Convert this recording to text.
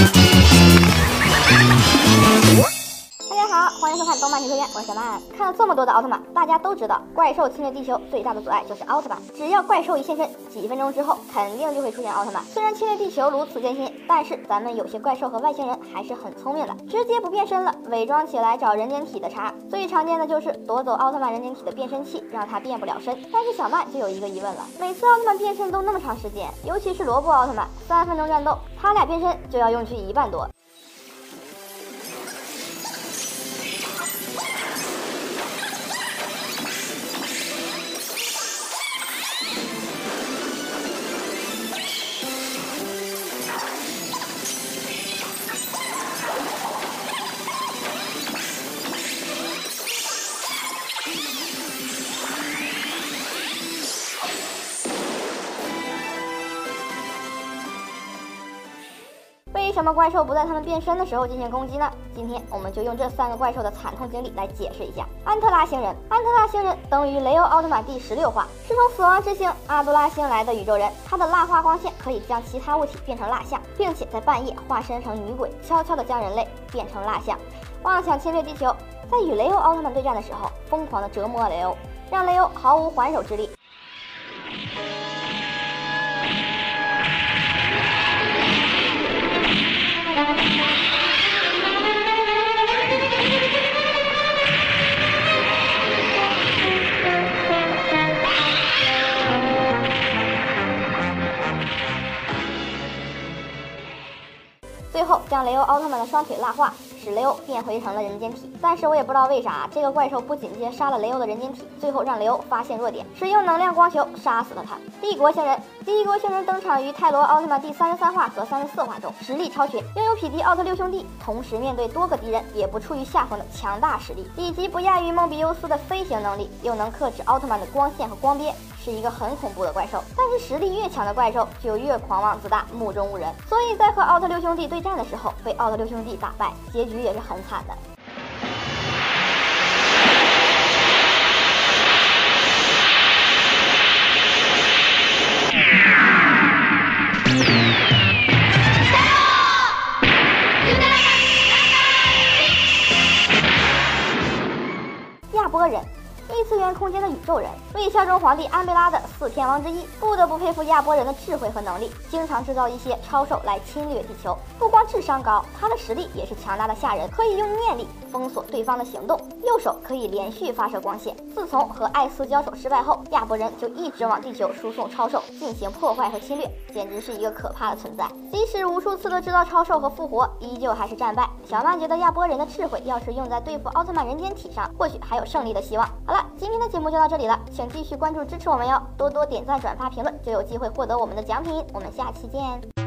Thank you. 欢迎收看动漫解说员，我是小曼。看了这么多的奥特曼，大家都知道怪兽侵略地球最大的阻碍就是奥特曼。只要怪兽一现身，几分钟之后肯定就会出现奥特曼。虽然侵略地球如此艰辛，但是咱们有些怪兽和外星人还是很聪明的，直接不变身了，伪装起来找人间体的茬。最常见的就是夺走奥特曼人间体的变身器，让他变不了身。但是小曼就有一个疑问了，每次奥特曼变身都那么长时间，尤其是罗布奥特曼，三分钟战斗，他俩变身就要用去一半多。为什么怪兽不在他们变身的时候进行攻击呢？今天我们就用这三个怪兽的惨痛经历来解释一下。安特拉星人，安特拉星人等于雷欧奥特曼第十六话，是从死亡之星阿杜拉星来的宇宙人。他的蜡化光线可以将其他物体变成蜡像，并且在半夜化身成女鬼，悄悄地将人类变成蜡像，妄想侵略地球。在与雷欧奥特曼对战的时候，疯狂地折磨雷欧，让雷欧毫无还手之力。将雷欧奥特曼的双腿蜡化，使雷欧变回成了人间体。但是我也不知道为啥，这个怪兽不紧接杀了雷欧的人间体，最后让雷欧发现弱点，使用能量光球杀死了他。帝国星人，帝国星人登场于泰罗奥特曼第三十三话和三十四话中，实力超群，拥有匹敌奥特六兄弟，同时面对多个敌人也不处于下风的强大实力，以及不亚于梦比优斯的飞行能力，又能克制奥特曼的光线和光鞭。是一个很恐怖的怪兽，但是实力越强的怪兽就越狂妄自大、目中无人，所以在和奥特六兄弟对战的时候被奥特六兄弟打败，结局也是很惨的。亚波人。异次元空间的宇宙人，为效忠皇帝安贝拉的四天王之一，不得不佩服亚波人的智慧和能力，经常制造一些超兽来侵略地球。不光智商高，他的实力也是强大的吓人，可以用念力封锁对方的行动，右手可以连续发射光线。自从和艾斯交手失败后，亚波人就一直往地球输送超兽进行破坏和侵略，简直是一个可怕的存在。即使无数次的制造超兽和复活，依旧还是战败。小曼觉得亚波人的智慧要是用在对付奥特曼人间体上，或许还有胜利的希望。好了今天的节目就到这里了，请继续关注支持我们哟，多多点赞、转发、评论，就有机会获得我们的奖品。我们下期见。